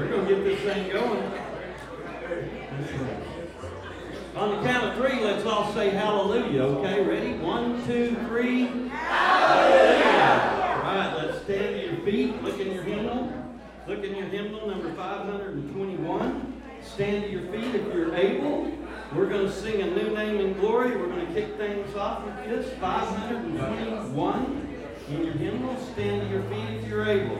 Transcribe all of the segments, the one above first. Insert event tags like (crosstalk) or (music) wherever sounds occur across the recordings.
We're going to get this thing going. On the count of three, let's all say hallelujah, okay? Ready? One, two, three. Hallelujah! All right, let's stand to your feet. Look in your hymnal. Look in your hymnal, number 521. Stand to your feet if you're able. We're going to sing a new name in glory. We're going to kick things off with this. 521 in your hymnal. Stand to your feet if you're able.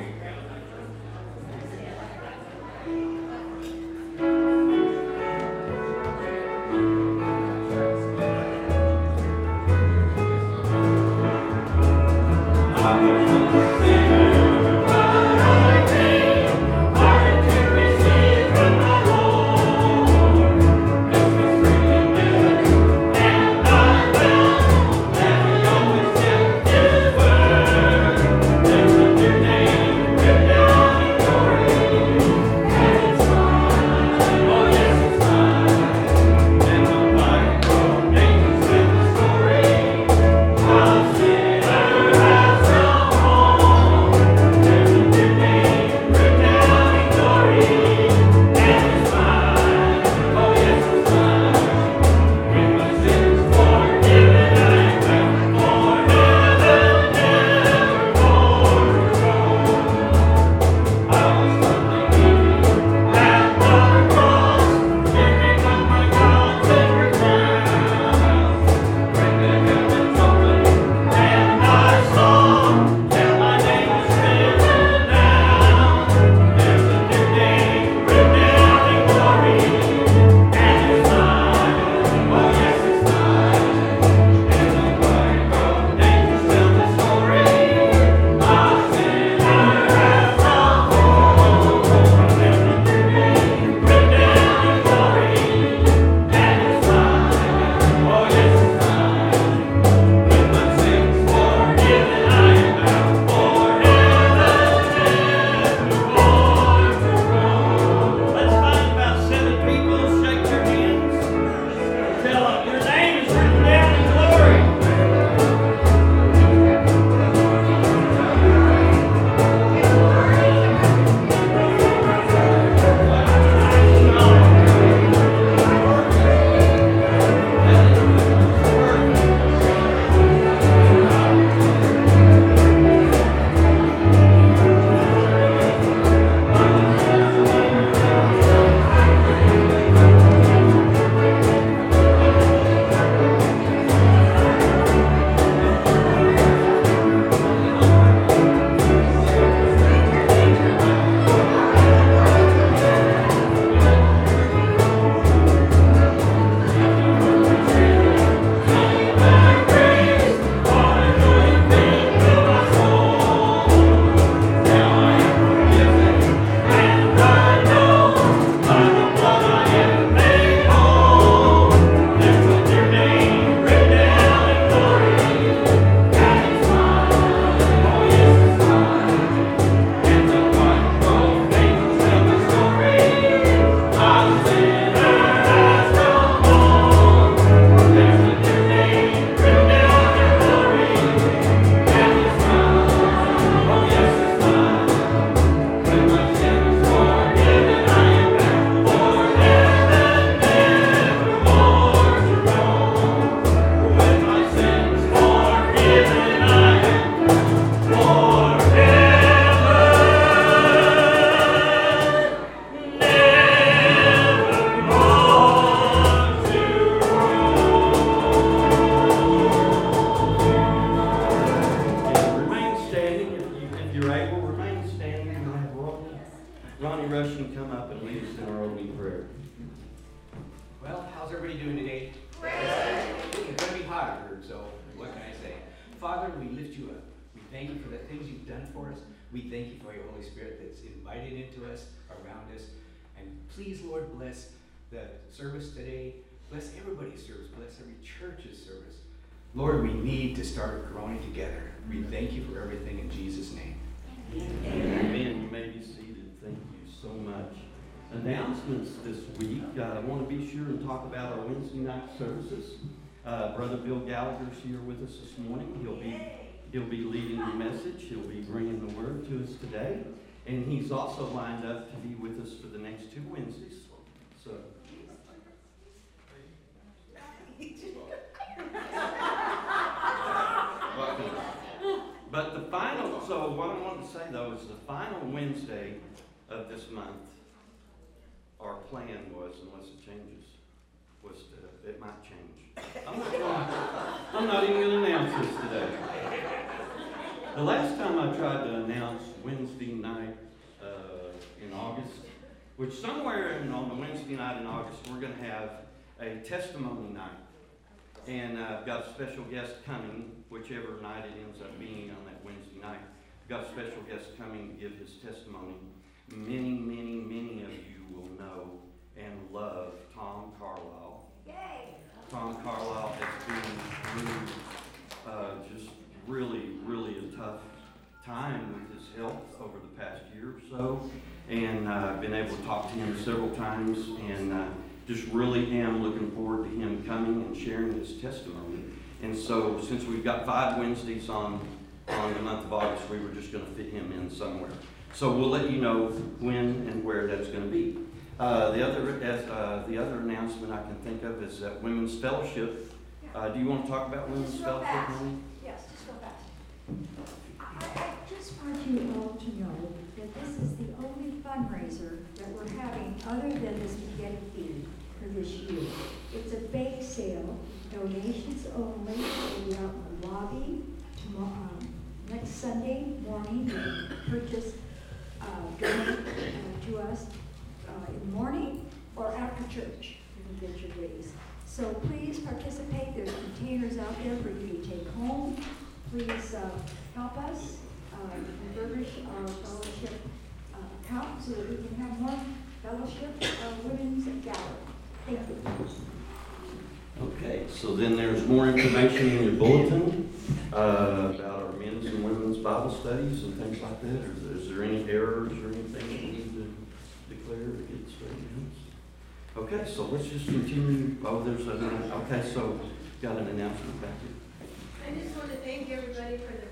Start growing together. We thank you for everything in Jesus' name. Amen. You may be seated. Thank you so much. Announcements this week. Uh, I want to be sure and talk about our Wednesday night services. Uh, Brother Bill Gallagher is here with us this morning. He'll be he'll be leading the message. He'll be bringing the word to us today. And he's also lined up to be with us for the next two Wednesdays. So. But the final, so what I wanted to say though is the final Wednesday of this month, our plan was, unless it changes, was to, it might change. I'm not gonna, I'm not even gonna announce this today. The last time I tried to announce Wednesday night, uh, in August, which somewhere in, on the Wednesday night in August, we're gonna have a testimony night. And I've got a special guest coming, whichever night it ends up being on that Wednesday night. Got a special guest coming to give his testimony. Many, many, many of you will know and love Tom Carlisle. Yay! Tom Carlisle has been through uh, just really, really a tough time with his health over the past year or so. And uh, I've been able to talk to him several times and uh, just really am looking forward to him coming and sharing his testimony. And so, since we've got five Wednesdays on, on the month of August, we were just going to fit him in somewhere. So we'll let you know when and where that's going to be. Uh, the other, as, uh, the other announcement I can think of is that Women's Fellowship. Uh, do you want to talk about Women's Just real Fellowship, fast. Melanie? Yes, just go back. I, I just want you all to know that this is the only fundraiser that we're having other than the spaghetti feed for this year. It's a bake sale, donations only, we'll be out in the lobby tomorrow, next Sunday morning, you purchase, uh, donate uh, to us, uh, in the morning or after church, you can get your goodies. So please participate, there's containers out there for you to take home. Please uh, help us uh, refurbish our fellowship uh, account so that we can have more fellowship uh, women's gallery. Thank you. Okay, so then there's more information in your bulletin uh, about our men's and women's Bible studies and things like that. Is- Is there any errors or anything that we need to declare or straightened out? Okay, so let's just continue. Oh, there's a, okay, so got an announcement back here. I just want to thank everybody for their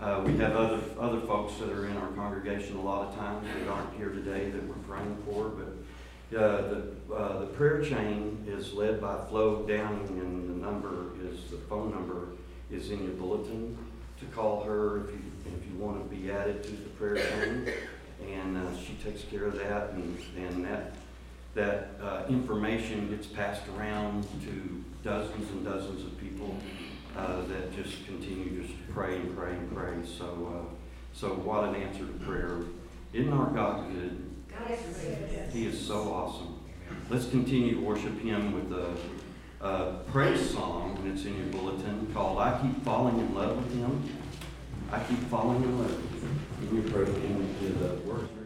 Uh, we have other, other folks that are in our congregation a lot of times that aren't here today that we're praying for, but uh, the, uh, the prayer chain is led by Flo Downing, and the number is, the phone number is in your bulletin to call her if you, if you want to be added to the prayer chain. And uh, she takes care of that, and, and that, that uh, information gets passed around to dozens and dozens of people uh, that just continue to pray and pray and pray. So, uh, so what an answer to prayer. Isn't our God good? He is so awesome. Let's continue to worship Him with a, a praise song, and it's in your bulletin, called I Keep Falling in Love with Him. I Keep Falling in Love with Him. In your prayer, the words are in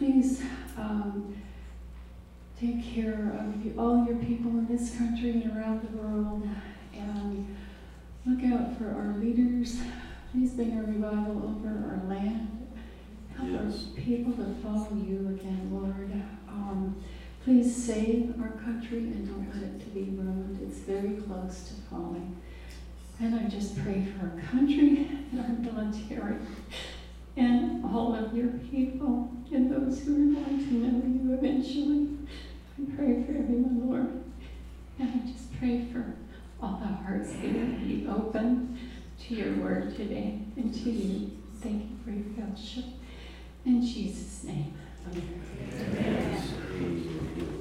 Please um, take care of you, all your people in this country and around the world. And look out for our leaders. Please bring a revival over our land. Help Yes. our people to follow you again, Lord. Um, please save our country and don't let it to be ruined. It's very close to falling. And I just pray for our country and our military and all of your people and those who are going to know you eventually. I pray for everyone, Lord. And I just pray for all the hearts that will be open to your word today and to you. Thank you for your fellowship. In Jesus' name. Amen. Praise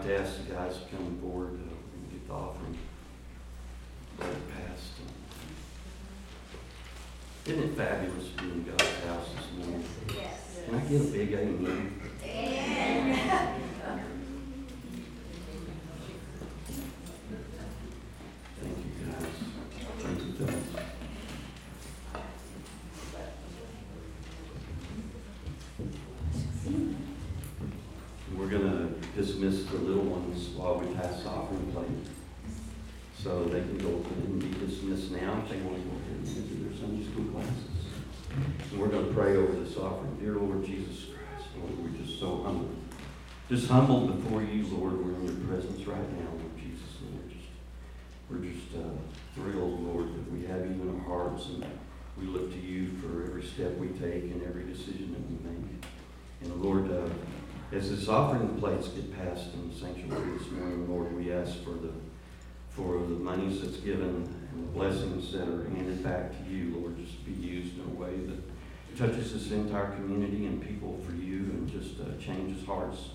I'd like to ask the guys to come forward. Uh, we can get the offering right past. Isn't it fabulous to be in God's house this morning? Can I get a big amen? Thank you, guys. Thank you, Phyllis. We're gonna dismiss the little ones while we pass offering plate. So they can go and be dismissed now if they want to go ahead and visit their Sunday school classes. And we're gonna pray over this offering. Dear Lord Jesus Christ, Lord, we're just so humble. Just humbled before you, Lord. We're in your presence right now, Lord Jesus. And we're just, we're just uh, thrilled, Lord, that we have you in our hearts and we look to you for every step we take and every decision that we make. And Lord, uh, as this offering plates get passed in the sanctuary this morning, Lord, we ask for the for the monies that's given and the blessings that are handed back to you, Lord, just be used in a way that touches this entire community and people for you and just uh, changes hearts.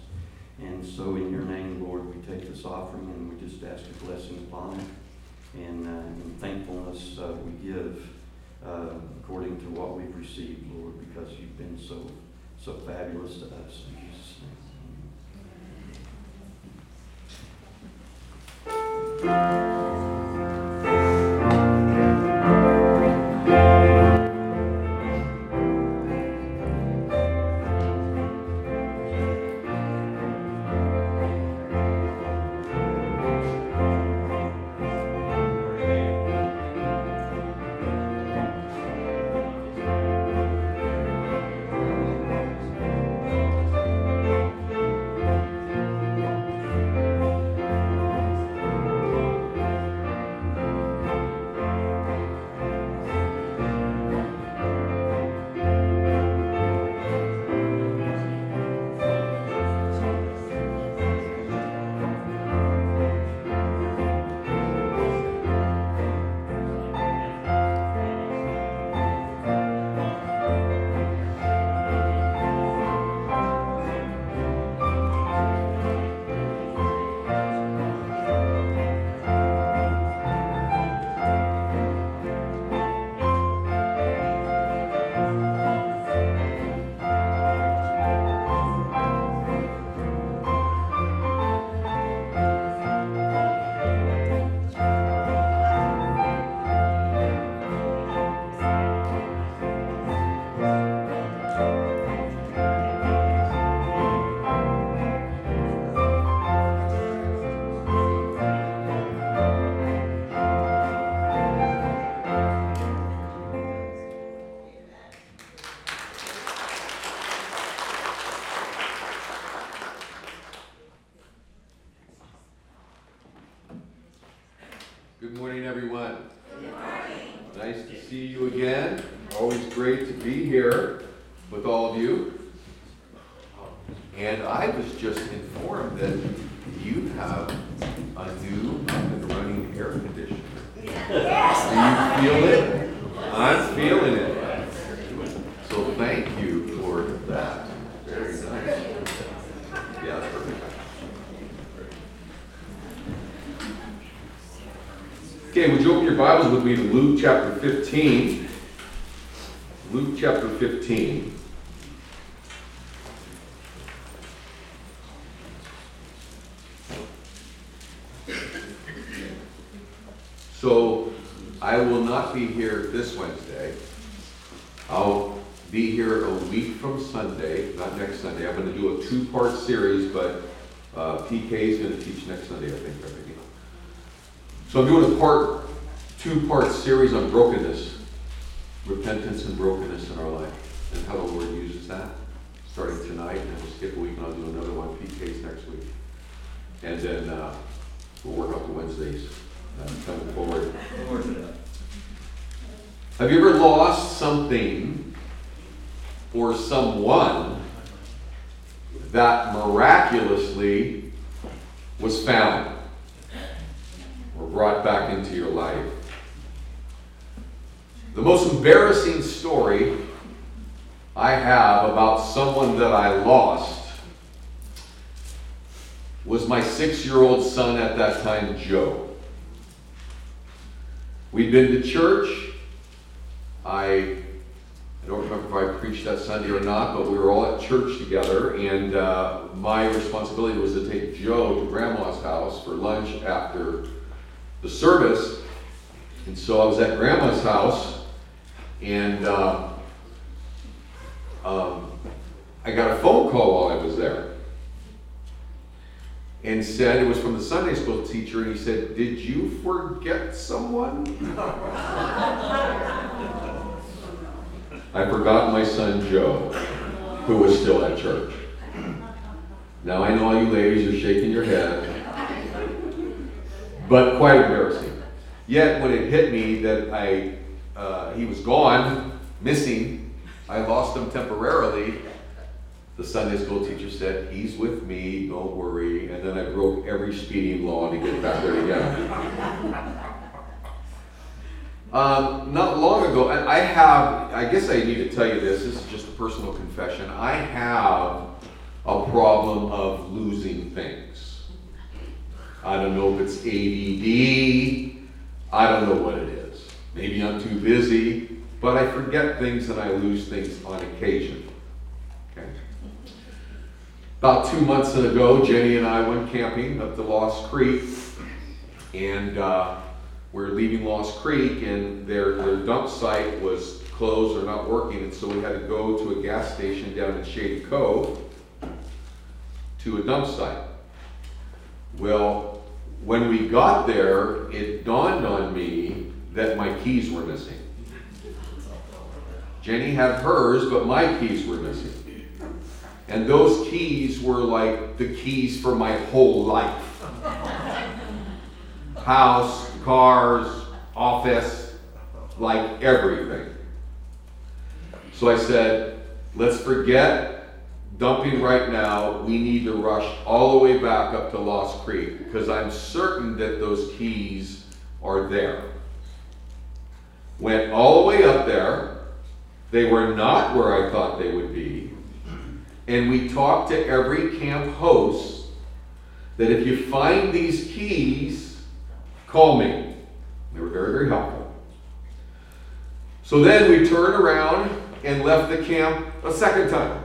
And so in your name, Lord, we take this offering and we just ask a blessing upon it. And uh, in thankfulness, uh, we give uh, according to what we've received, Lord, because you've been so, so fabulous to us. Praise with all of you. And I was just informed that you have a new up and running air conditioner. Yes. Do you feel it? I'm feeling it. So thank you for that. Very nice. Yeah, that's perfect. Okay, would you open your Bibles with me to Luke chapter 15? Luke chapter 15. So, I will not be here this Wednesday. I'll be here a week from Sunday, not next Sunday. I'm going to do a two-part series, but uh, PK is going to teach next Sunday, I think. So I'm doing a part, two-part series on brokenness, repentance and brokenness in our life, and how the Lord uses that, starting tonight, and we'll skip a week, and I'll do another one, PK's next week. And then uh, we'll work out the Wednesdays uh, coming forward. Have you ever lost something or someone that miraculously was found or brought back into your life? The most embarrassing story I have about someone that I lost was my six year old son at that time, Joe. We'd been to church. I, I don't remember if I preached that Sunday or not, but we were all at church together, and uh, my responsibility was to take Joe to Grandma's house for lunch after the service. And so I was at Grandma's house, and uh, um, I got a phone call while I was there. And said, it was from the Sunday school teacher, and he said, Did you forget someone? I forgot my son Joe, who was still at church. Now I know all you ladies are shaking your head, but quite embarrassing. Yet when it hit me that I uh, he was gone, missing, I lost him temporarily. The Sunday school teacher said, "He's with me, don't worry." And then I broke every speeding law to get back there again. (laughs) Um, not long ago, and I have, I guess I need to tell you this, this is just a personal confession. I have a problem of losing things. I don't know if it's ADD, I don't know what it is. Maybe I'm too busy, but I forget things and I lose things on occasion. Okay. About two months ago, Jenny and I went camping up to Lost Creek, and uh, we're leaving Lost Creek, and their, their dump site was closed or not working, and so we had to go to a gas station down in Shady Cove to a dump site. Well, when we got there, it dawned on me that my keys were missing. Jenny had hers, but my keys were missing. And those keys were like the keys for my whole life house, cars, office, like everything. So I said, let's forget dumping right now. We need to rush all the way back up to Lost Creek because I'm certain that those keys are there. Went all the way up there. They were not where I thought they would be. And we talked to every camp host that if you find these keys, call me. They were very, very helpful. So then we turned around and left the camp a second time.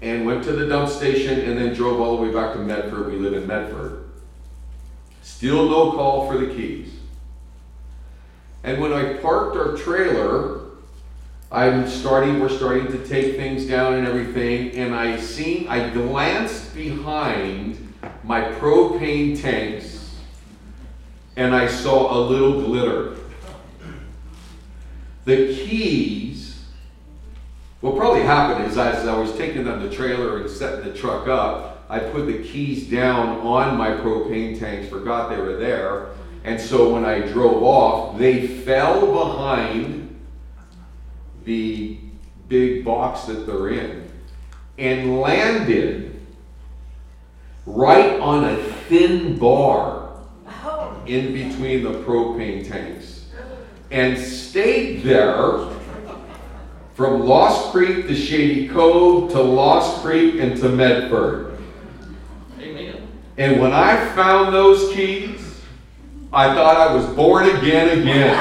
And went to the dump station and then drove all the way back to Medford. We live in Medford. Still no call for the keys. And when I parked our trailer, I'm starting, we're starting to take things down and everything, and I seen, I glanced behind my propane tanks and I saw a little glitter. The keys, what probably happened is as I was taking them the trailer and setting the truck up, I put the keys down on my propane tanks, forgot they were there, And so when I drove off, they fell behind the big box that they're in and landed right on a thin bar oh. in between the propane tanks and stayed there from Lost Creek to Shady Cove to Lost Creek and to Medford. Amen. And when I found those keys, I thought I was born again again.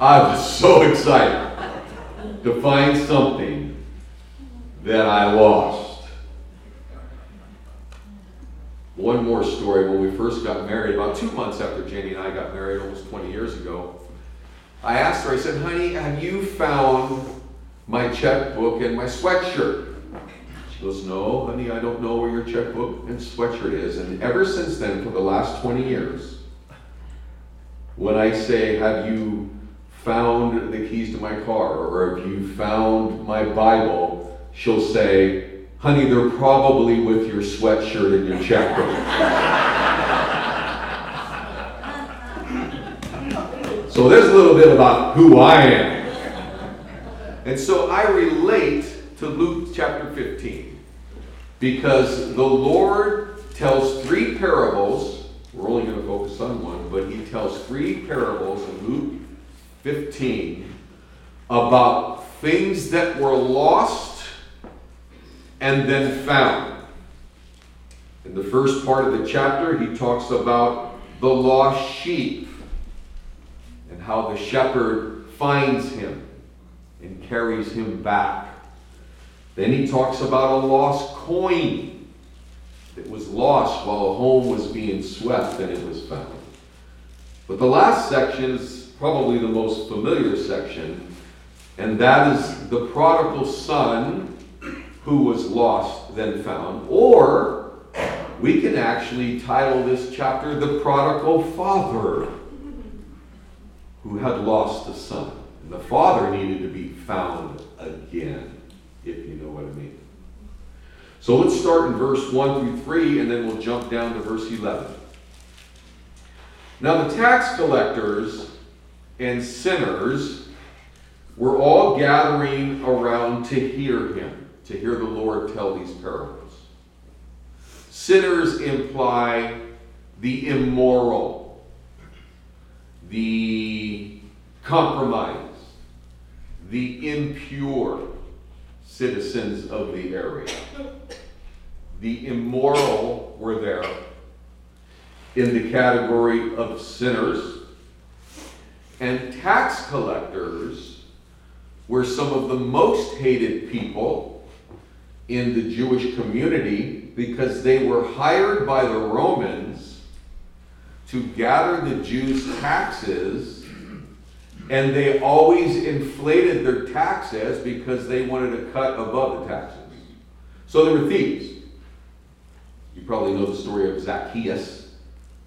I was so excited to find something that I lost. One more story. When we first got married, about two months after Janie and I got married, almost 20 years ago, I asked her, I said, honey, have you found my checkbook and my sweatshirt? Goes, no, honey, I don't know where your checkbook and sweatshirt is. And ever since then, for the last 20 years, when I say, have you found the keys to my car or have you found my Bible, she'll say, honey, they're probably with your sweatshirt and your checkbook. (laughs) So there's a little bit about who I am. And so I relate to Luke chapter 15 because the Lord tells three parables. We're only going to focus on one, but he tells three parables in Luke 15 about things that were lost and then found. In the first part of the chapter, he talks about the lost sheep and how the shepherd finds him and carries him back. Then he talks about a lost coin that was lost while a home was being swept and it was found. But the last section is probably the most familiar section, and that is the prodigal son who was lost then found. Or we can actually title this chapter The Prodigal Father who had lost a son. And the father needed to be found again, if you know what I mean. So let's start in verse 1 through 3, and then we'll jump down to verse 11. Now, the tax collectors and sinners were all gathering around to hear him, to hear the Lord tell these parables. Sinners imply the immoral, the compromised, the impure citizens of the area. The immoral were there in the category of sinners, and tax collectors were some of the most hated people in the Jewish community because they were hired by the Romans to gather the Jews' taxes, and they always inflated their taxes because they wanted to cut above the taxes. So they were thieves. You probably know the story of Zacchaeus,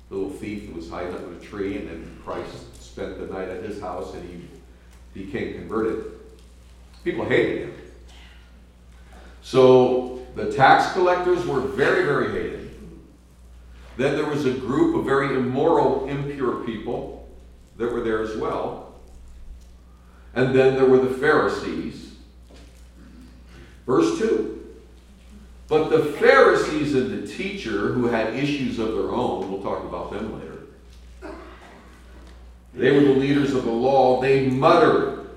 the little thief that was hiding up in a tree, and then Christ spent the night at his house and he became converted. People hated him. So the tax collectors were very, very hated. Then there was a group of very immoral, impure people that were there as well. And then there were the Pharisees. Verse 2. But the Pharisees and the teacher who had issues of their own, we'll talk about them later. They were the leaders of the law. They muttered.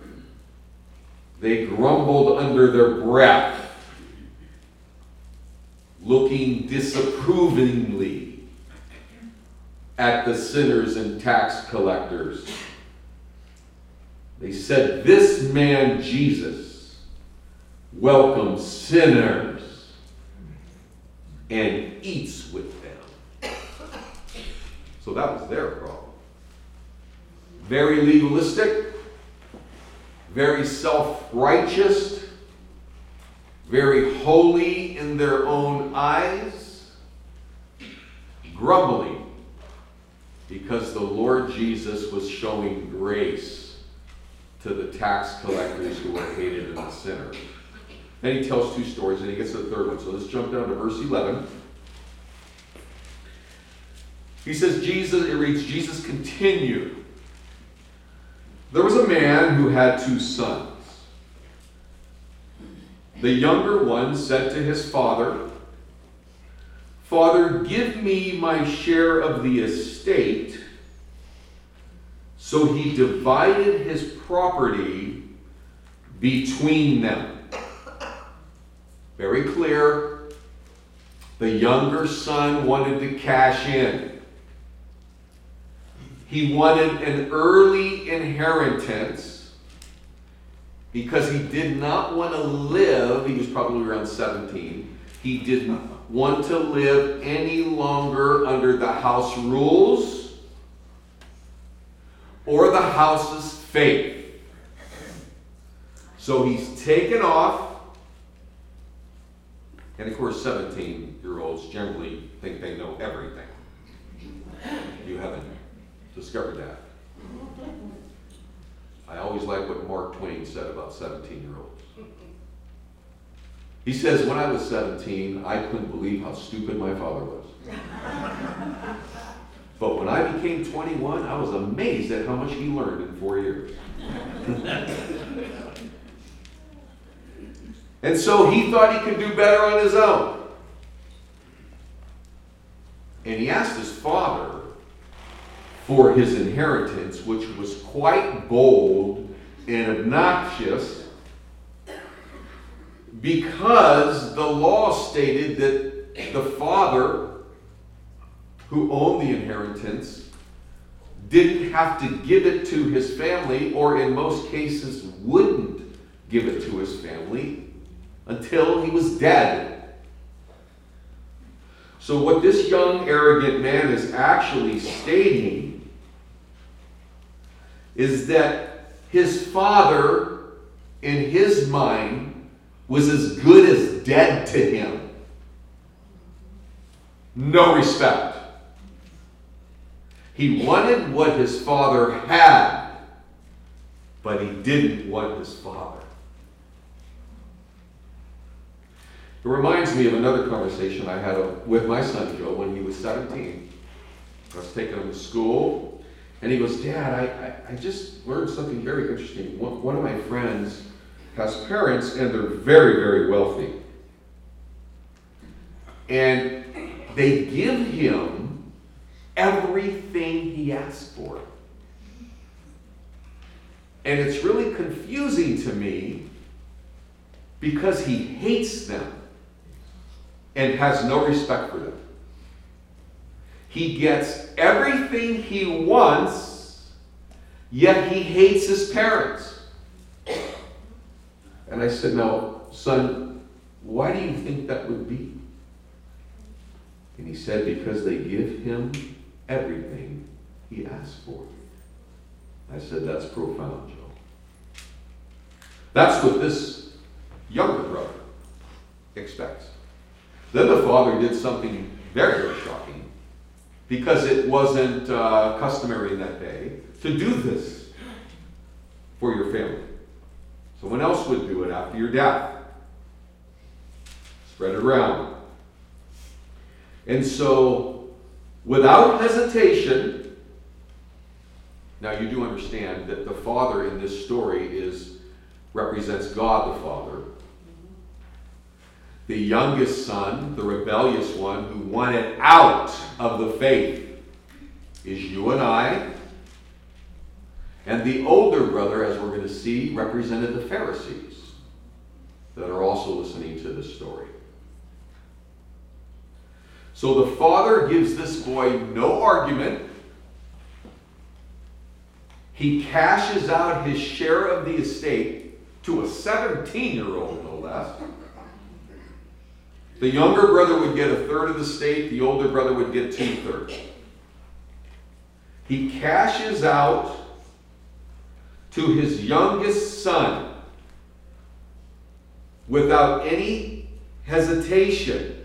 They grumbled under their breath, looking disapprovingly at the sinners and tax collectors. They said, This man Jesus welcomes sinners and eats with them. So that was their problem. Very legalistic, very self righteous, very holy in their own eyes, grumbling because the Lord Jesus was showing grace to the tax collectors who were hated and the sinners. Then he tells two stories and he gets to the third one. So let's jump down to verse 11. He says, Jesus, it reads, Jesus continued. There was a man who had two sons. The younger one said to his father, Father, give me my share of the estate. So he divided his property between them. Very clear. The younger son wanted to cash in. He wanted an early inheritance because he did not want to live, he was probably around 17. He didn't want to live any longer under the house rules or the house's faith. So he's taken off. And of course, 17 year olds generally think they know everything. You haven't discovered that. I always like what Mark Twain said about 17 year olds. He says, When I was 17, I couldn't believe how stupid my father was. But when I became 21, I was amazed at how much he learned in four years. (laughs) and so he thought he could do better on his own. And he asked his father for his inheritance, which was quite bold and obnoxious because the law stated that the father who owned the inheritance didn't have to give it to his family, or in most cases wouldn't give it to his family until he was dead. So, what this young, arrogant man is actually stating is that his father, in his mind, was as good as dead to him. No respect. He wanted what his father had, but he didn't want his father. It reminds me of another conversation I had with my son Joe when he was 17. I was taking him to school, and he goes, Dad, I, I, I just learned something very interesting. One, one of my friends has parents, and they're very, very wealthy. And they give him everything he asks for. And it's really confusing to me because he hates them and has no respect for them. He gets everything he wants, yet he hates his parents. And I said, Now, son, why do you think that would be? And he said, Because they give him everything he asked for. I said, That's profound, Joe. That's what this younger brother expects. Then the father did something very, very shocking because it wasn't uh, customary in that day to do this for your family. Someone else would do it after your death. Spread it around. And so, without hesitation, now you do understand that the father in this story is represents God the Father. The youngest son, the rebellious one who wanted out of the faith, is you and I. And the older brother, as we're going to see, represented the Pharisees that are also listening to this story. So the father gives this boy no argument. He cashes out his share of the estate to a 17 year old, no less. The younger brother would get a third of the estate, the older brother would get two thirds. He cashes out to his youngest son without any hesitation.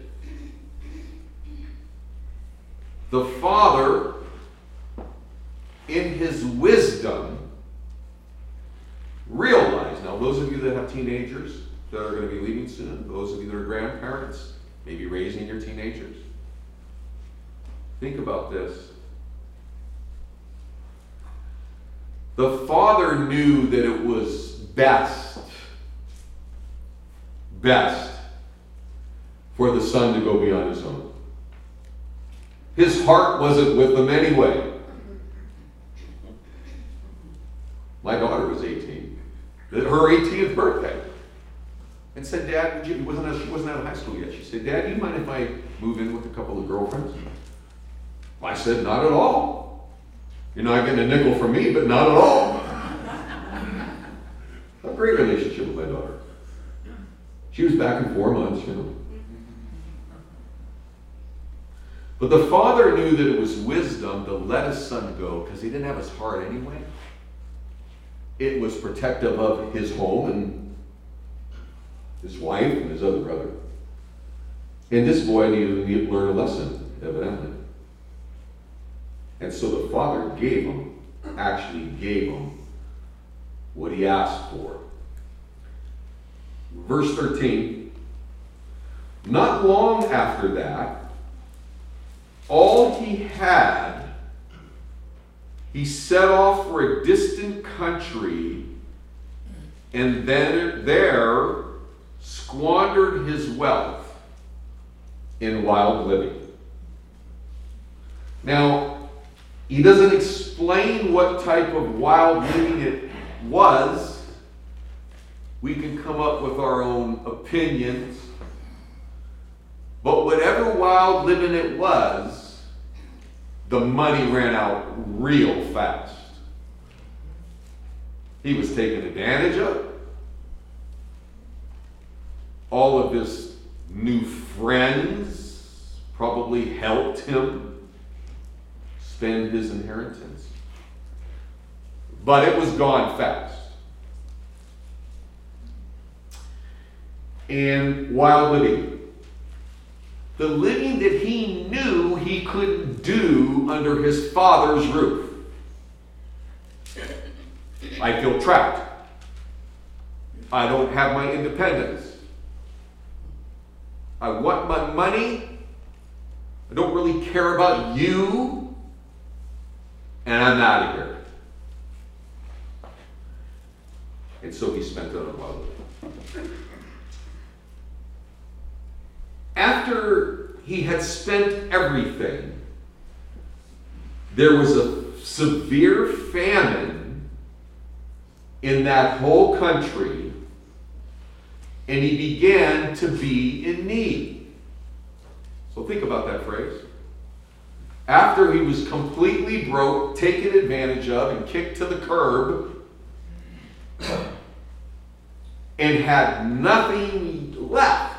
The father, in his wisdom, realized now, those of you that have teenagers that are going to be leaving soon, those of you that are grandparents, maybe raising your teenagers, Think about this. The father knew that it was best, best for the son to go beyond his own. His heart wasn't with them anyway. My daughter was 18, her 18th birthday, and said, "Dad, would you?" wasn't she wasn't out of high school yet. She said, "Dad, do you mind if I move in with a couple of girlfriends?" I said, "Not at all. You're not getting a nickel from me, but not at all." a great relationship with my daughter. She was back in four months, you know. But the father knew that it was wisdom to let his son go because he didn't have his heart anyway. It was protective of his home and his wife and his other brother. And this boy needed to learn a lesson, evidently. And so the father gave him, actually gave him, what he asked for. Verse 13 Not long after that, all he had, he set off for a distant country and then there squandered his wealth in wild living. Now, he doesn't explain what type of wild living it was. We can come up with our own opinions. But whatever wild living it was, the money ran out real fast. He was taken advantage of. All of his new friends probably helped him spend his inheritance. But it was gone fast. And wild living the living that he knew he couldn't do under his father's roof. I feel trapped. I don't have my independence. I want my money. I don't really care about you. And I'm out of here. And so he spent it on living. After he had spent everything, there was a severe famine in that whole country, and he began to be in need. So think about that phrase. After he was completely broke, taken advantage of, and kicked to the curb, and had nothing left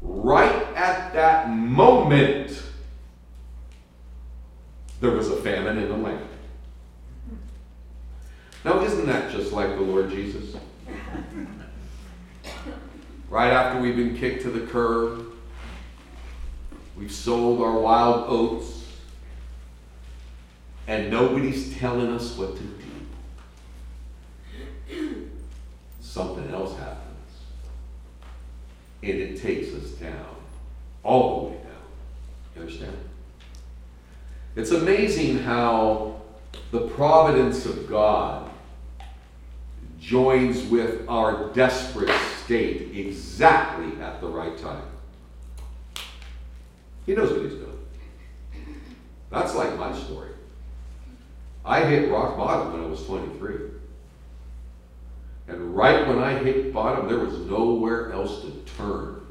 right at that moment, there was a famine in the land. Now, isn't that just like the Lord Jesus? Right after we've been kicked to the curb, we've sold our wild oats, and nobody's telling us what to do. Something else happens and it takes us down, all the way. You understand? It's amazing how the providence of God joins with our desperate state exactly at the right time. He knows what he's doing. That's like my story. I hit rock bottom when I was 23. And right when I hit bottom, there was nowhere else to turn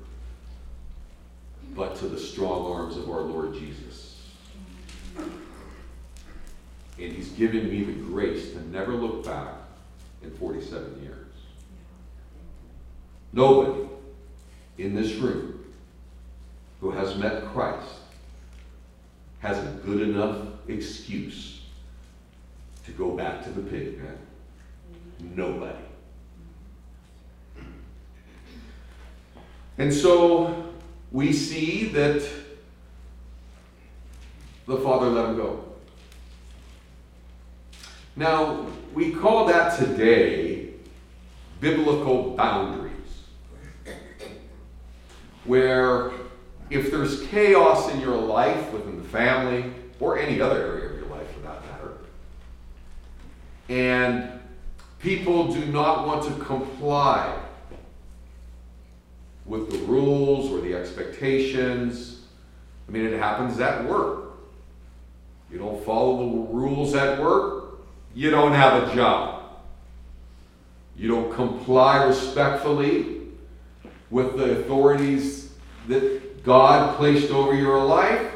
but to the strong arms of our Lord Jesus. And He's given me the grace to never look back in 47 years. Nobody in this room who has met Christ has a good enough excuse to go back to the pig pen. Nobody. And so we see that the father let him go. Now, we call that today biblical boundaries, where if there's chaos in your life within the family or any other area of your life for that matter, and people do not want to comply with the rules or the expectations, I mean, it happens at work. You don't follow the rules at work, you don't have a job. You don't comply respectfully with the authorities that God placed over your life,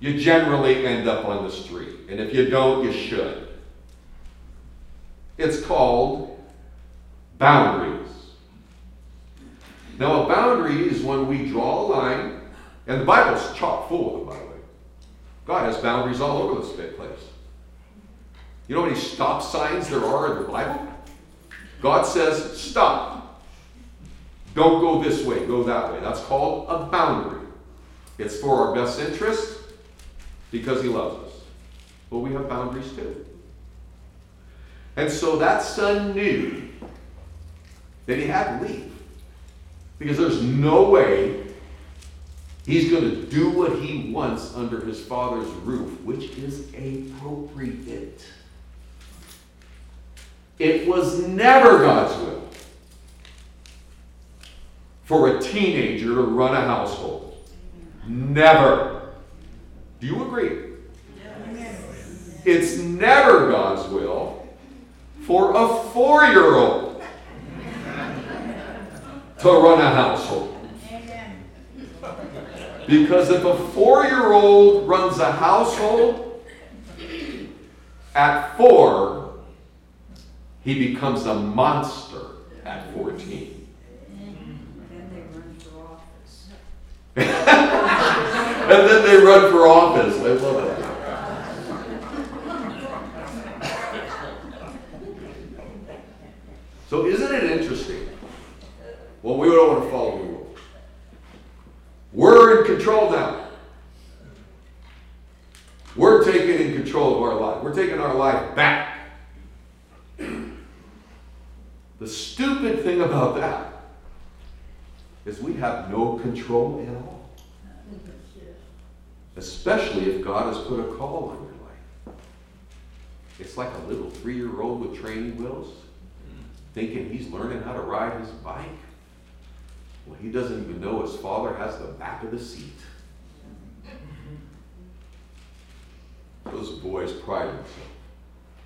you generally end up on the street. And if you don't, you should. It's called boundaries. Now, a boundary is when we draw a line, and the Bible's chock full of them, by the way. God has boundaries all over this place. You know how many stop signs there are in the Bible? God says, stop. Don't go this way, go that way. That's called a boundary. It's for our best interest because He loves us. But we have boundaries too. And so that son knew that he had to leave. Because there's no way he's going to do what he wants under his father's roof, which is appropriate. It was never God's will for a teenager to run a household. Never. Do you agree? It's never God's will for a four year old to run a household. Because if a four year old runs a household, at four, he becomes a monster at 14. Then they run for office. And then they run for office. I love it. So isn't it interesting? Well, we don't want to follow the rules. We're in control now. We're taking in control of our life. We're taking our life back. The stupid thing about that is we have no control at all. Especially if God has put a call on your life. It's like a little three year old with training wheels thinking he's learning how to ride his bike. Well, he doesn't even know his father has the back of the seat. Those boys pride themselves.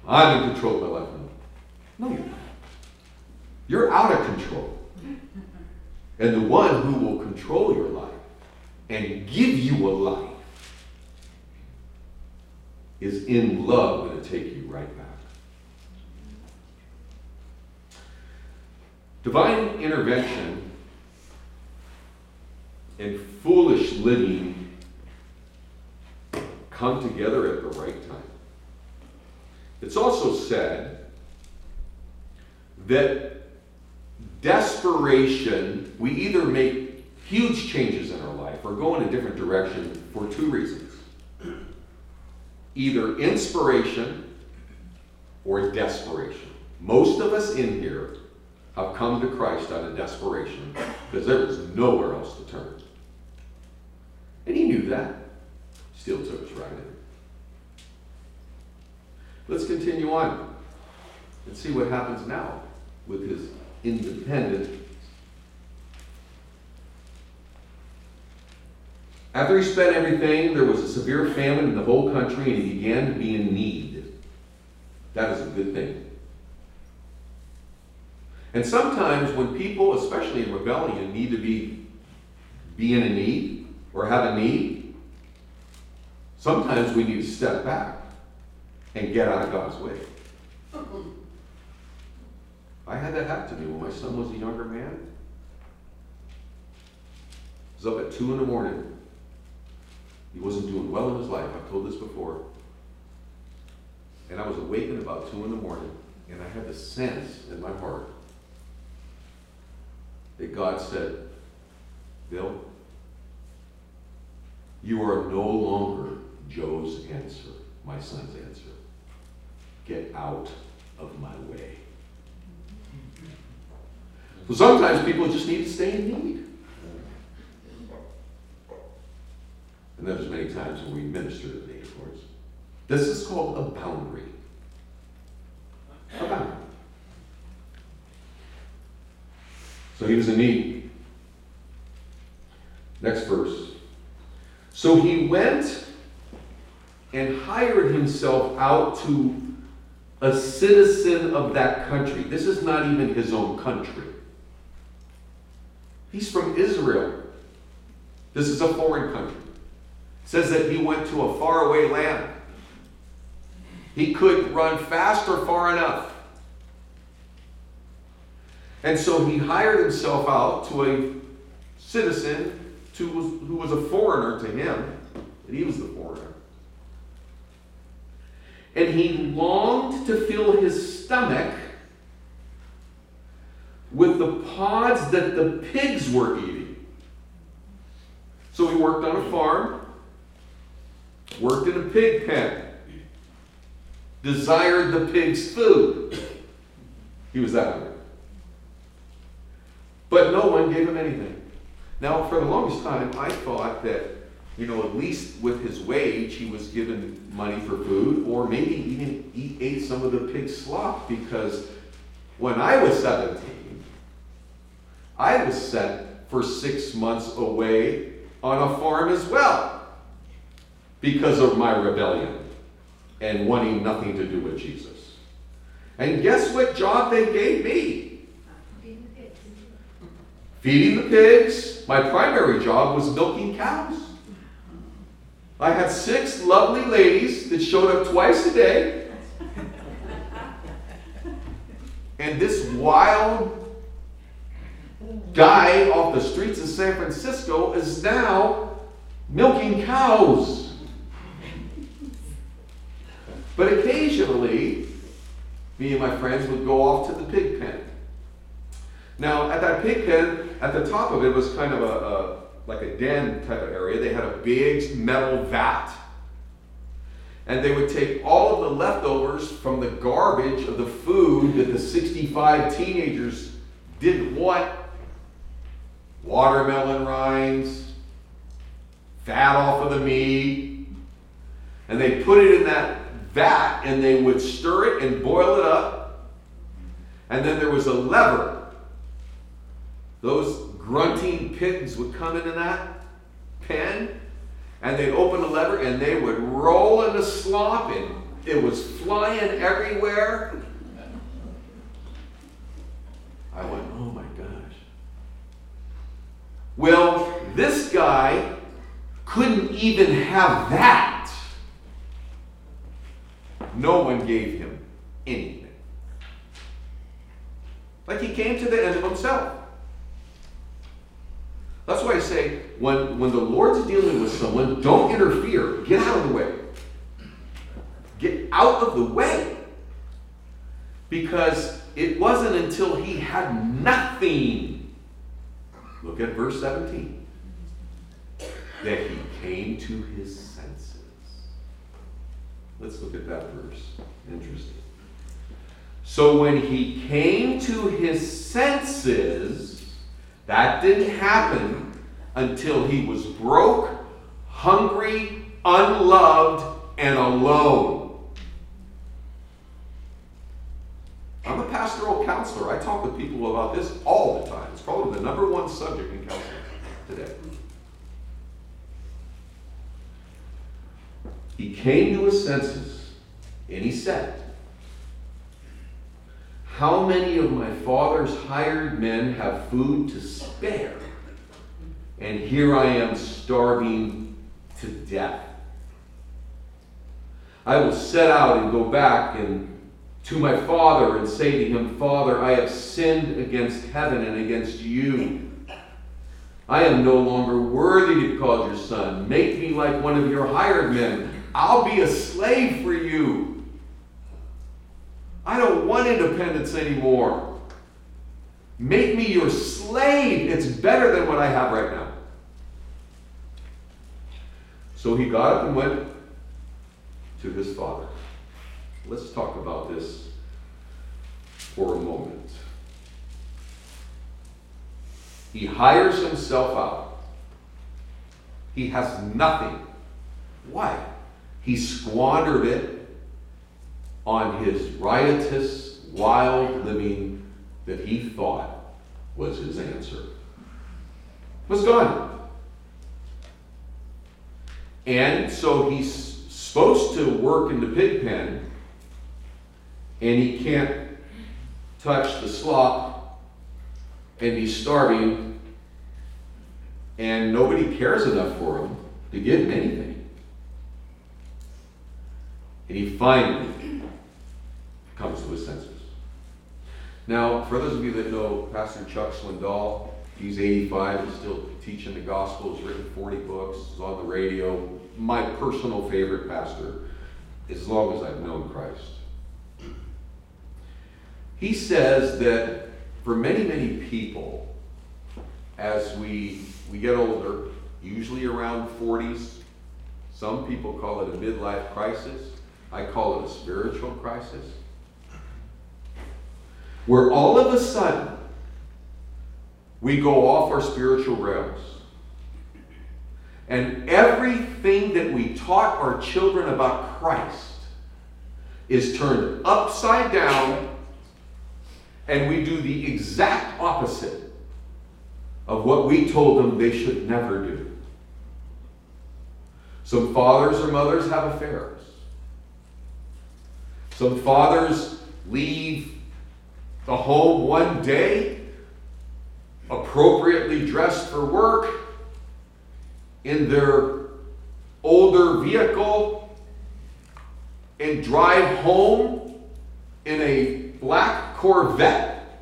I'm in control of my life. No, you're not. You're out of control. And the one who will control your life and give you a life is in love going to take you right back. Divine intervention and foolish living come together at the right time. It's also said that desperation, we either make huge changes in our life or go in a different direction for two reasons either inspiration or desperation. Most of us in here have come to Christ out of desperation because there was nowhere else to turn. And he knew that. Still took us right in. Let's continue on and see what happens now with his independent. After he spent everything, there was a severe famine in the whole country, and he began to be in need. That is a good thing. And sometimes when people, especially in rebellion, need to be, be in need or have a need, sometimes we need to step back and get out of God's way. I had that happen to me when my son was a younger man. He was up at 2 in the morning. He wasn't doing well in his life. I've told this before. And I was awakened about 2 in the morning, and I had the sense in my heart that God said, Bill, you are no longer Joe's answer, my son's answer. Get out of my way. So sometimes people just need to stay in need. And there's many times when we minister to the native lords. This is called a boundary. A boundary. So he was in need. Next verse. So he went and hired himself out to a citizen of that country. This is not even his own country. He's from Israel. This is a foreign country. It says that he went to a faraway land. He couldn't run fast or far enough. And so he hired himself out to a citizen to, who was a foreigner to him, and he was the foreigner. And he longed to fill his stomach with the pods that the pigs were eating. So he worked on a farm, worked in a pig pen, desired the pig's food. He was that hungry. But no one gave him anything. Now, for the longest time, I thought that, you know, at least with his wage, he was given money for food, or maybe even he ate some of the pig slop, because when I was 17, I was sent for six months away on a farm as well because of my rebellion and wanting nothing to do with Jesus. And guess what job they gave me? Feeding the pigs. My primary job was milking cows. I had six lovely ladies that showed up twice a day. And this wild guy off the streets of San Francisco is now milking cows. But occasionally, me and my friends would go off to the pig pen. Now, at that pig pen, at the top of it was kind of a, a like a den type of area. They had a big metal vat. And they would take all of the leftovers from the garbage of the food that the 65 teenagers didn't want watermelon rinds, fat off of the meat, and they put it in that vat and they would stir it and boil it up. And then there was a lever those grunting pigs would come into that pen and they'd open the lever and they would roll in the slop and it was flying everywhere. I went, oh my gosh. Well, this guy couldn't even have that. No one gave him anything. Like he came to the end of himself. That's why I say when, when the Lord's dealing with someone, don't interfere. Get out of the way. Get out of the way. Because it wasn't until he had nothing. Look at verse 17. That he came to his senses. Let's look at that verse. Interesting. So when he came to his senses, that didn't happen until he was broke, hungry, unloved, and alone. I'm a pastoral counselor. I talk with people about this all the time. It's probably the number one subject in counseling today. He came to his senses and he said, how many of my father's hired men have food to spare? And here I am starving to death. I will set out and go back and to my father and say to him, Father, I have sinned against heaven and against you. I am no longer worthy to be called your son. Make me like one of your hired men. I'll be a slave for you. I don't want independence anymore. Make me your slave. It's better than what I have right now. So he got up and went to his father. Let's talk about this for a moment. He hires himself out. He has nothing. Why? He squandered it on his riotous, wild living that he thought was his answer. Was gone. And so he's supposed to work in the pig pen, and he can't touch the slop, and he's starving, and nobody cares enough for him to give him anything. And he finally comes to his senses. Now, for those of you that know Pastor Chuck Swindoll, he's 85, he's still teaching the gospel, he's written 40 books, he's on the radio. My personal favorite pastor, as long as I've known Christ. He says that for many, many people, as we, we get older, usually around 40s, some people call it a midlife crisis. I call it a spiritual crisis. Where all of a sudden, we go off our spiritual rails. And everything that we taught our children about Christ is turned upside down, and we do the exact opposite of what we told them they should never do. Some fathers or mothers have affairs. Some fathers leave the home one day, appropriately dressed for work, in their older vehicle, and drive home in a black Corvette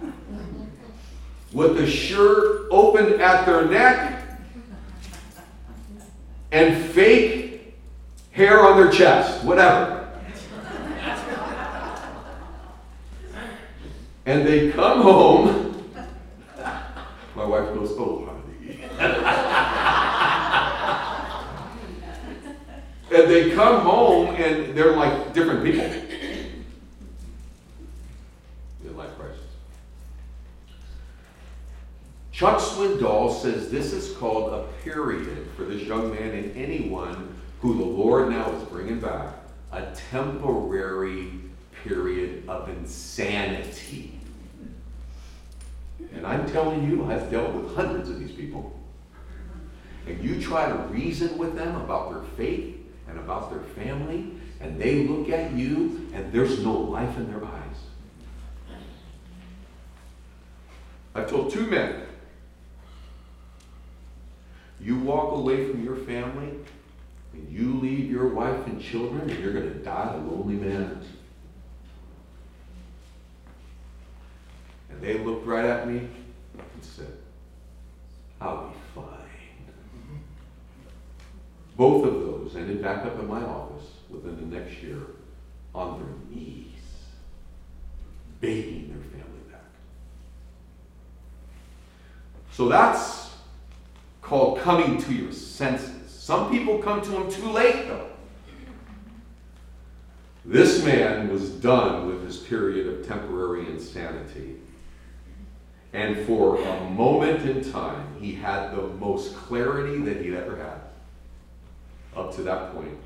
(laughs) with the shirt open at their neck and fake hair on their chest, whatever. And they come home. (laughs) My wife goes, Oh, honey. and they come home and they're like different people. Life crisis. Chuck Swindoll says this is called a period for this young man and anyone who the Lord now is bringing back a temporary period of insanity. And I'm telling you, I've dealt with hundreds of these people. And you try to reason with them about their faith and about their family, and they look at you and there's no life in their eyes. I've told two men you walk away from your family and you leave your wife and children, and you're going to die a lonely man. They looked right at me and said, I'll be fine. Both of those ended back up in my office within the next year on their knees, begging their family back. So that's called coming to your senses. Some people come to them too late, though. This man was done with his period of temporary insanity. And for a moment in time, he had the most clarity that he'd ever had up to that point.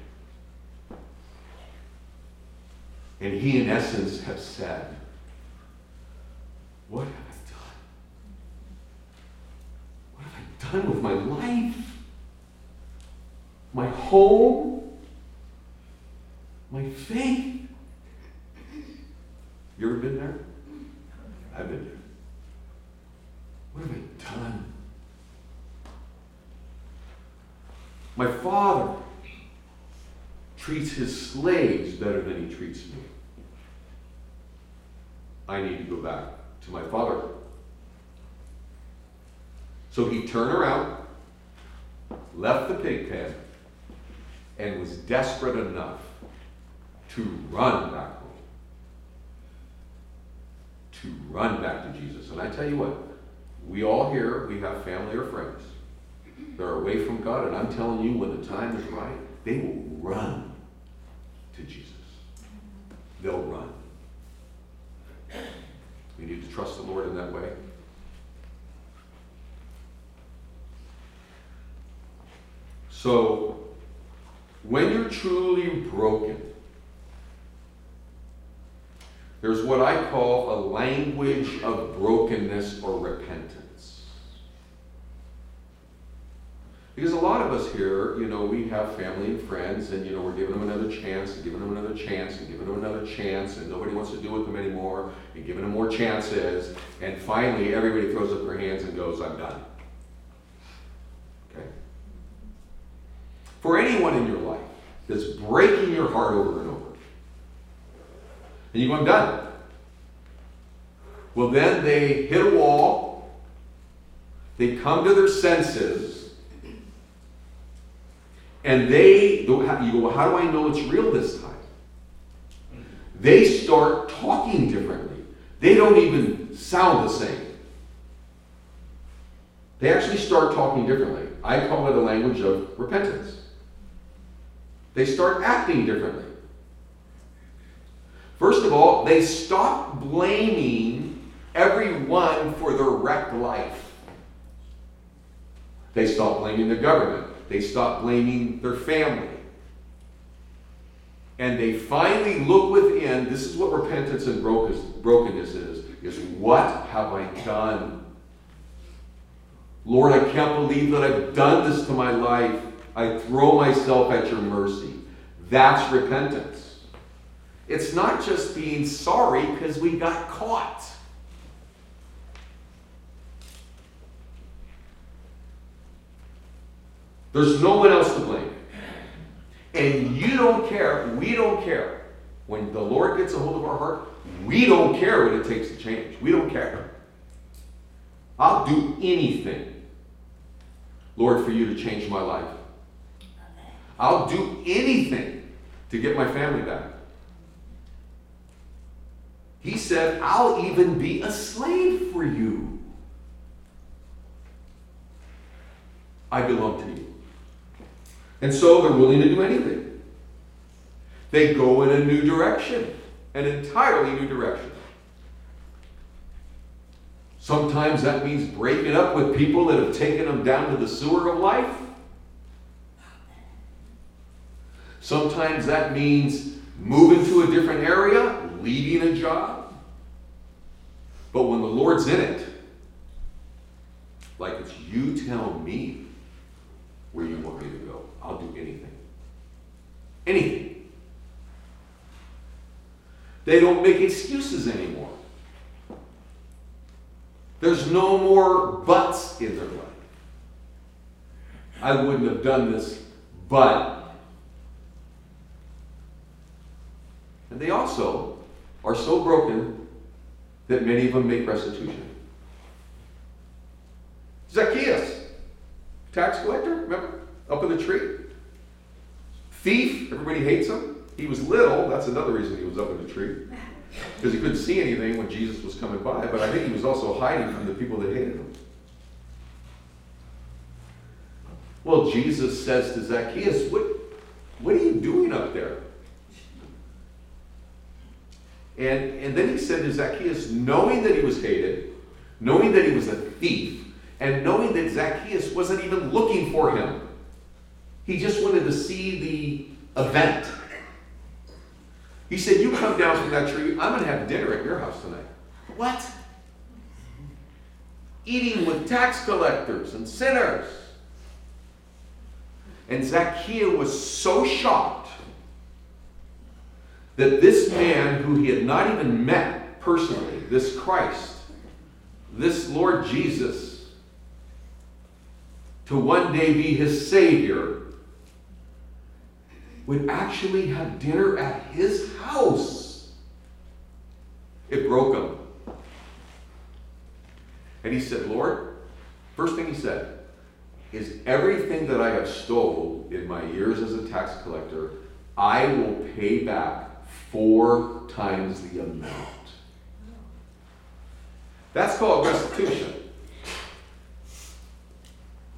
And he, in essence, have said, What have I done? What have I done with my life? My home? My faith? You ever been there? I've been there. What have I done? My father treats his slaves better than he treats me. I need to go back to my father. So he turned around, left the pig pen, and was desperate enough to run back home. To run back to Jesus. And I tell you what, we all here, we have family or friends. They're away from God, and I'm telling you, when the time is right, they will run to Jesus. They'll run. We need to trust the Lord in that way. So, when you're truly broken, there's what I call a language of brokenness or repentance. Because a lot of us here, you know, we have family and friends, and, you know, we're giving them another chance, and giving them another chance, and giving them another chance, and nobody wants to deal with them anymore, and giving them more chances, and finally everybody throws up their hands and goes, I'm done. Okay? For anyone in your life that's breaking your heart over and over, and you go, I'm done. Well, then they hit a wall, they come to their senses, and they, you go, well, how do I know it's real this time? They start talking differently. They don't even sound the same. They actually start talking differently. I call it a language of repentance. They start acting differently. First of all, they stop blaming everyone for their wrecked life. They stop blaming the government. They stop blaming their family. And they finally look within. This is what repentance and brokenness is. Is what have I done? Lord, I can't believe that I've done this to my life. I throw myself at your mercy. That's repentance. It's not just being sorry because we got caught. There's no one else to blame. And you don't care, we don't care. When the Lord gets a hold of our heart, we don't care what it takes to change. We don't care. I'll do anything, Lord, for you to change my life. I'll do anything to get my family back. He said, I'll even be a slave for you. I belong to you. And so they're willing to do anything. They go in a new direction, an entirely new direction. Sometimes that means breaking up with people that have taken them down to the sewer of life. Sometimes that means moving to a different area, leaving a job. But when the Lord's in it, like it's you tell me where you want me to go, I'll do anything. Anything. They don't make excuses anymore. There's no more buts in their life. I wouldn't have done this, but And they also are so broken that many of them make restitution. Zacchaeus, tax collector, remember? Up in the tree. Thief, everybody hates him. He was little, that's another reason he was up in the tree. Because he couldn't see anything when Jesus was coming by, but I think he was also hiding from the people that hated him. Well, Jesus says to Zacchaeus, What, what are you doing up there? And, and then he said to Zacchaeus, knowing that he was hated, knowing that he was a thief, and knowing that Zacchaeus wasn't even looking for him, he just wanted to see the event. He said, You come down from that tree, I'm going to have dinner at your house tonight. What? Eating with tax collectors and sinners. And Zacchaeus was so shocked that this man who he had not even met personally, this Christ, this Lord Jesus, to one day be his Savior, would actually have dinner at his house. It broke him. And he said, Lord, first thing he said, is everything that I have stole in my years as a tax collector, I will pay back four times the amount. That's called restitution.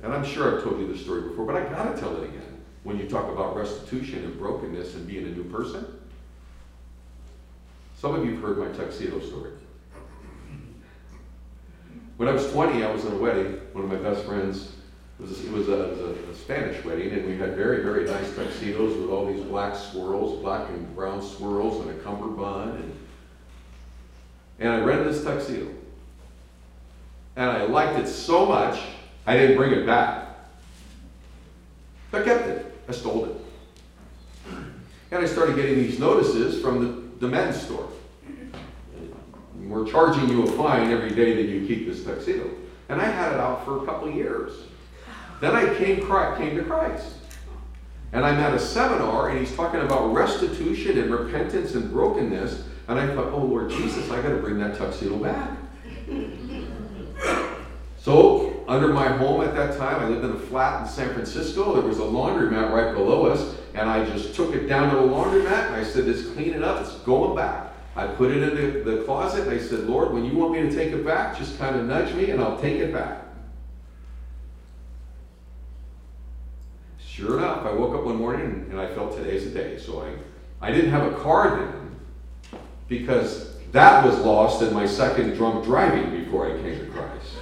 And I'm sure I've told you this story before, but I gotta tell it again. When you talk about restitution and brokenness and being a new person, some of you have heard my tuxedo story. When I was 20, I was in a wedding. One of my best friends was it was a, was a Spanish wedding, and we had very, very nice tuxedos with all these black swirls, black and brown swirls, and a cummerbund. And, and I rented this tuxedo. And I liked it so much, I didn't bring it back. I kept it. I stole it. And I started getting these notices from the, the men's store. We're charging you a fine every day that you keep this tuxedo. And I had it out for a couple years. Then I came, came to Christ. And I'm at a seminar, and he's talking about restitution and repentance and brokenness. And I thought, oh, Lord Jesus, I got to bring that tuxedo back. So, under my home at that time, I lived in a flat in San Francisco. There was a laundromat right below us, and I just took it down to the laundromat and I said, Let's clean it up, it's going back. I put it in the, the closet and I said, Lord, when you want me to take it back, just kind of nudge me and I'll take it back. Sure enough, I woke up one morning and I felt today's the day. So I, I didn't have a car then because that was lost in my second drunk driving before I came to Christ.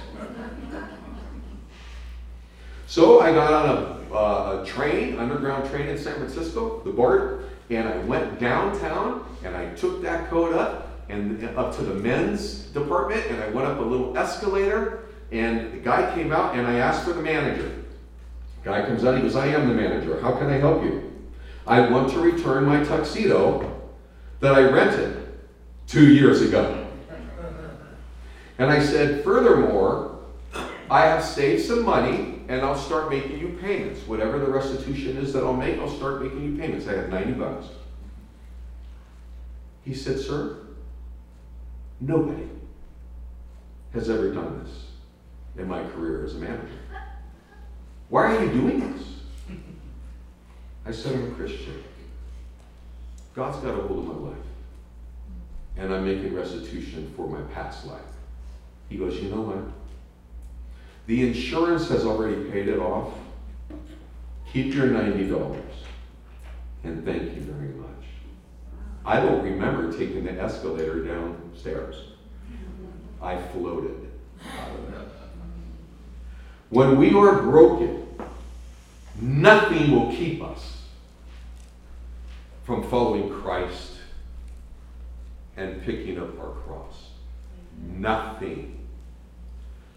So I got on a, uh, a train, underground train in San Francisco, the BART, and I went downtown and I took that coat up and up to the men's department and I went up a little escalator and the guy came out and I asked for the manager. Guy comes out, he goes, I am the manager. How can I help you? I want to return my tuxedo that I rented two years ago. And I said, furthermore, I have saved some money and I'll start making you payments. Whatever the restitution is that I'll make, I'll start making you payments. I have 90 bucks. He said, Sir, nobody has ever done this in my career as a manager. Why are you doing this? I said, I'm a Christian. God's got a hold of my life. And I'm making restitution for my past life. He goes, You know what? The insurance has already paid it off. Keep your $90 and thank you very much. I don't remember taking the escalator downstairs. I floated When we are broken, nothing will keep us from following Christ and picking up our cross. Nothing.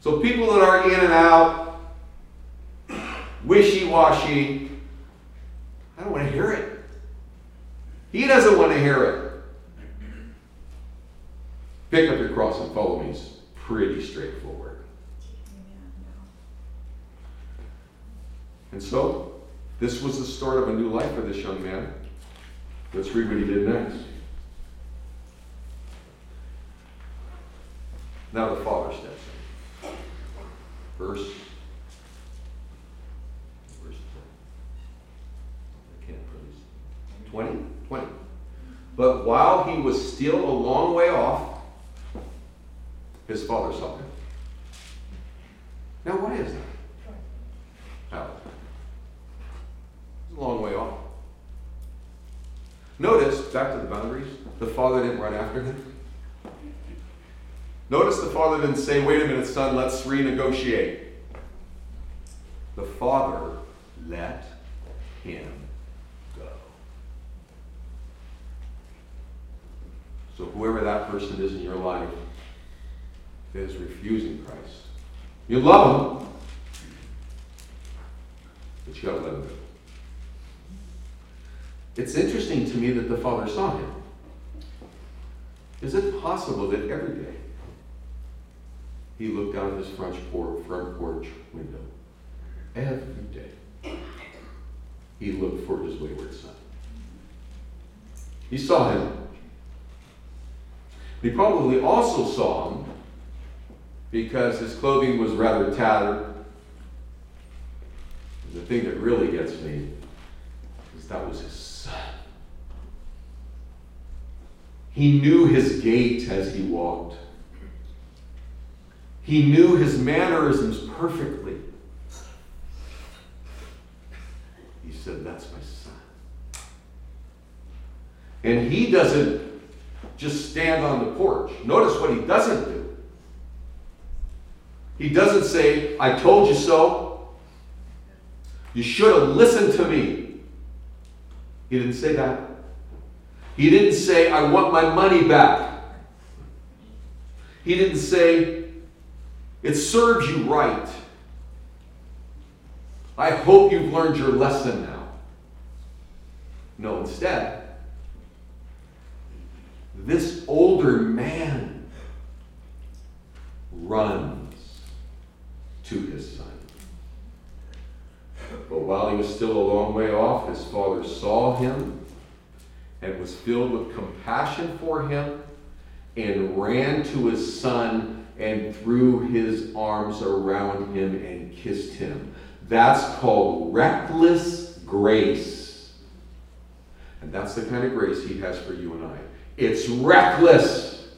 So people that are in and out, wishy washy, I don't want to hear it. He doesn't want to hear it. Pick up your cross and follow me is pretty straightforward. And so, this was the start of a new life for this young man. Let's read what he did next. Now the father steps in. Verse. Verse. I can't please. 20? 20. But while he was still a long way off, his father saw him. Now, why is that? How? It's a long way off. Notice, back to the boundaries, the father didn't run after him. Notice the father didn't say, wait a minute, son, let's renegotiate. The father let him go. So, whoever that person is in your life that is refusing Christ, you love him, but you gotta let him go. It's interesting to me that the father saw him. Is it possible that every day he looked out of his front porch, front porch window. Every day, he looked for his wayward son. He saw him. He probably also saw him because his clothing was rather tattered. The thing that really gets me is that was his son. He knew his gait as he walked. He knew his mannerisms perfectly. He said, That's my son. And he doesn't just stand on the porch. Notice what he doesn't do. He doesn't say, I told you so. You should have listened to me. He didn't say that. He didn't say, I want my money back. He didn't say, it serves you right. I hope you've learned your lesson now. No, instead, this older man runs to his son. But while he was still a long way off, his father saw him and was filled with compassion for him and ran to his son and threw his arms around him and kissed him. That's called reckless grace. And that's the kind of grace he has for you and I. It's reckless.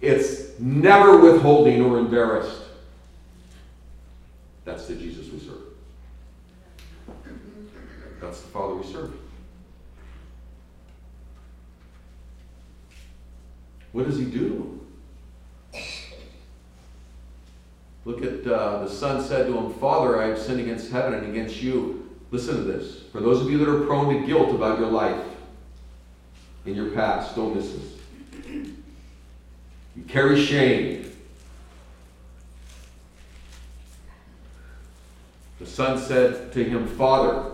It's never withholding or embarrassed. That's the Jesus we serve. That's the Father we serve. What does he do? Look at uh, the son said to him, Father, I have sinned against heaven and against you. Listen to this. For those of you that are prone to guilt about your life in your past, don't miss this. You carry shame. The son said to him, Father,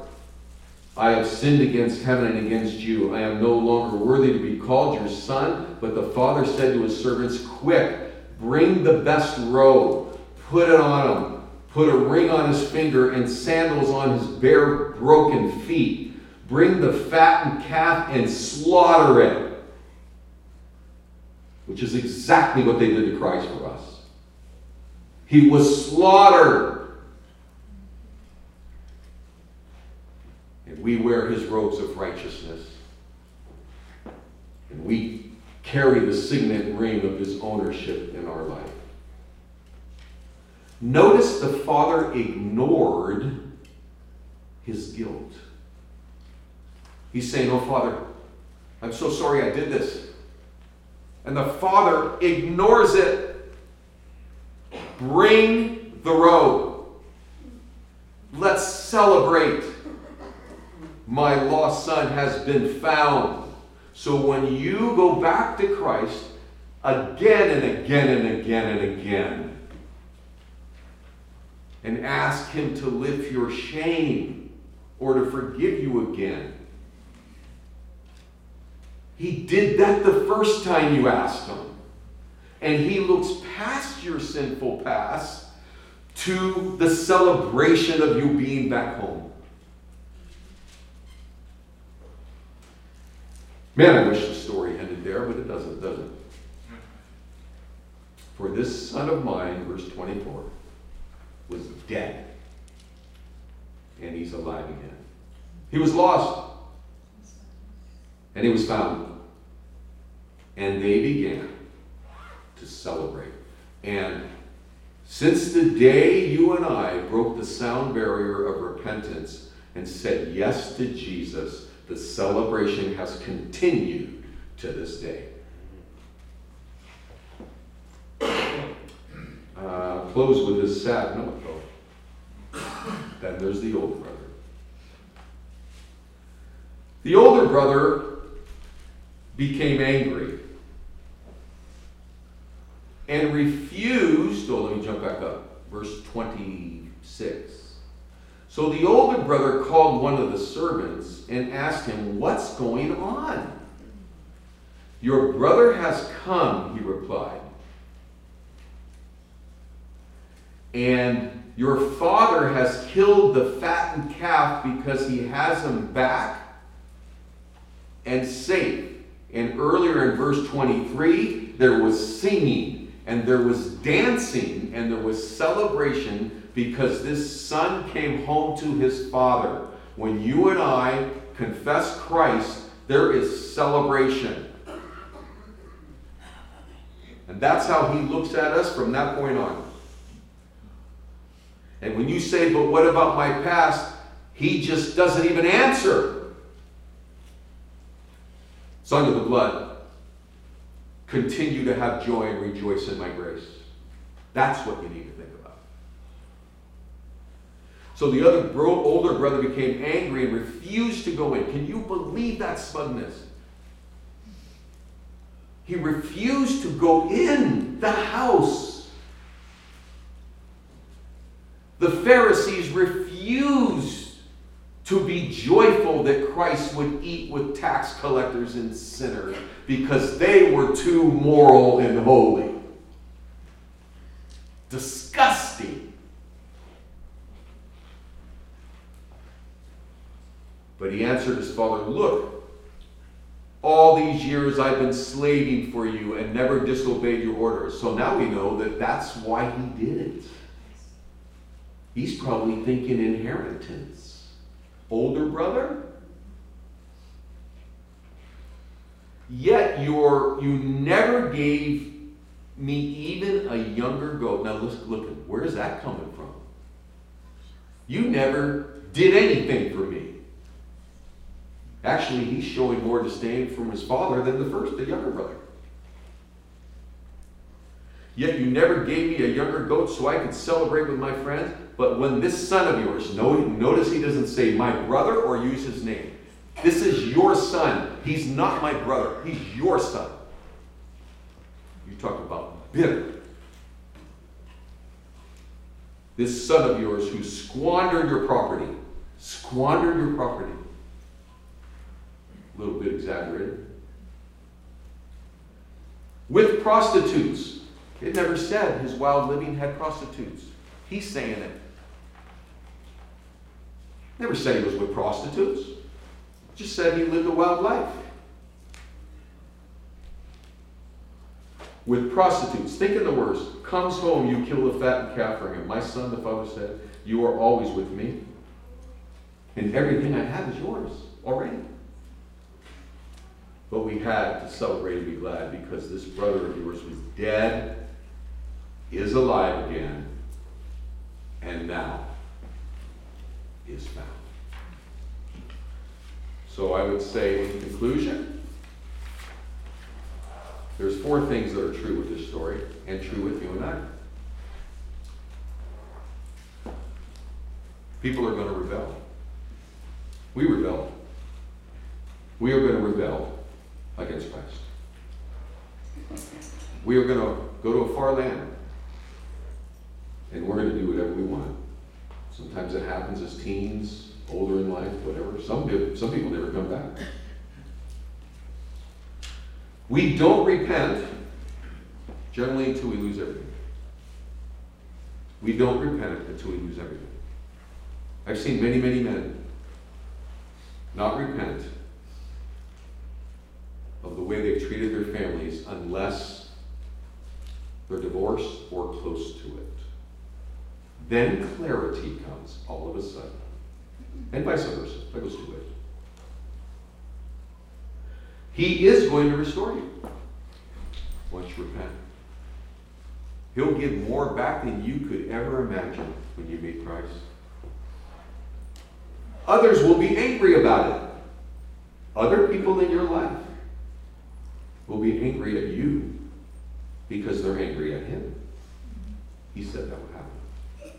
I have sinned against heaven and against you. I am no longer worthy to be called your son. But the father said to his servants, Quick, bring the best robe, put it on him, put a ring on his finger, and sandals on his bare, broken feet. Bring the fattened calf and slaughter it. Which is exactly what they did to Christ for us. He was slaughtered. And we wear his robes of righteousness. And we carry the signet ring of his ownership in our life. Notice the father ignored his guilt. He's saying, Oh, Father, I'm so sorry I did this. And the father ignores it. Bring the robe. Let's celebrate. My lost son has been found. So when you go back to Christ again and again and again and again, and ask Him to lift your shame or to forgive you again, He did that the first time you asked Him. And He looks past your sinful past to the celebration of you being back home. Man, I wish the story ended there, but it doesn't, does it? For this son of mine, verse 24, was dead, and he's alive again. He was lost, and he was found. And they began to celebrate. And since the day you and I broke the sound barrier of repentance and said yes to Jesus, the celebration has continued to this day. Uh, close with this sad note, though. Then there's the older brother. The older brother became angry and refused. Oh, let me jump back up. Verse 26. So the older brother called one of the servants and asked him, What's going on? Your brother has come, he replied. And your father has killed the fattened calf because he has him back and safe. And earlier in verse 23, there was singing and there was dancing and there was celebration because this son came home to his father. When you and I confess Christ, there is celebration. And that's how he looks at us from that point on. And when you say, but what about my past? He just doesn't even answer. Son of the blood. Continue to have joy and rejoice in my grace. That's what you need to think about. So the other bro- older brother became angry and refused to go in. Can you believe that smugness? He refused to go in the house. The Pharisees refused to be joyful that Christ would eat with tax collectors and sinners because they were too moral and holy. Disgusting. But he answered his father, Look, all these years I've been slaving for you and never disobeyed your orders. So now we know that that's why he did it. He's probably thinking inheritance. Older brother? Yet you're, you never gave me even a younger goat. Now let's look at where is that coming from? You never did anything for me. Actually, he's showing more disdain from his father than the first, the younger brother. Yet you never gave me a younger goat so I could celebrate with my friends. But when this son of yours, notice he doesn't say my brother or use his name. This is your son. He's not my brother. He's your son. You talk about bitter. This son of yours who squandered your property, squandered your property. A little bit exaggerated. With prostitutes. It never said his wild living had prostitutes. He's saying it. Never said he was with prostitutes. Just said he lived a wild life. With prostitutes, think of the worst. Comes home, you kill the fattened calf for him. My son, the father said, You are always with me, and everything I have is yours already. But we had to celebrate and be glad because this brother of yours was dead, is alive again, and now is found. So I would say, in conclusion, there's four things that are true with this story and true with you and I. People are going to rebel. We rebel. We are going to rebel against Christ. We are going to go to a far land and we're going to do whatever we want. Sometimes it happens as teens, older in life, whatever. Some, do, some people never come back. We don't repent generally until we lose everything. We don't repent until we lose everything. I've seen many, many men not repent of the way they've treated their families unless they're divorced or close to it. Then clarity comes all of a sudden. And vice versa. That goes two ways. He is going to restore you once you repent. He'll give more back than you could ever imagine when you meet Christ. Others will be angry about it. Other people in your life will be angry at you because they're angry at him. He said that would happen.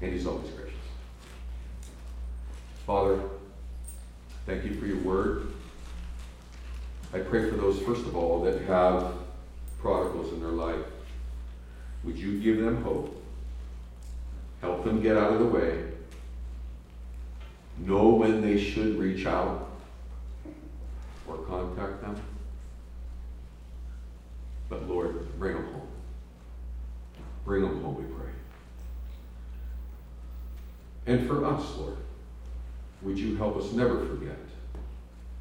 And he's always gracious. Father, thank you for your word. I pray for those, first of all, that have prodigals in their life. Would you give them hope? Help them get out of the way. Know when they should reach out or contact them. But Lord, bring them home. Bring them home, we pray. And for us, Lord, would you help us never forget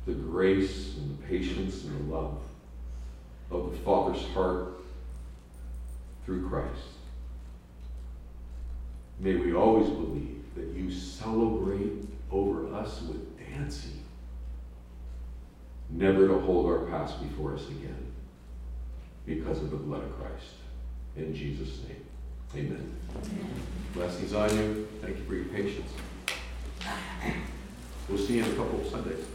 the grace and the patience and the love of the Father's heart through Christ. May we always believe that you celebrate over us with dancing, never to hold our past before us again because of the blood of Christ. In Jesus' name, amen. amen. Blessings on you. Thank you for your patience. We'll see you in a couple of Sundays.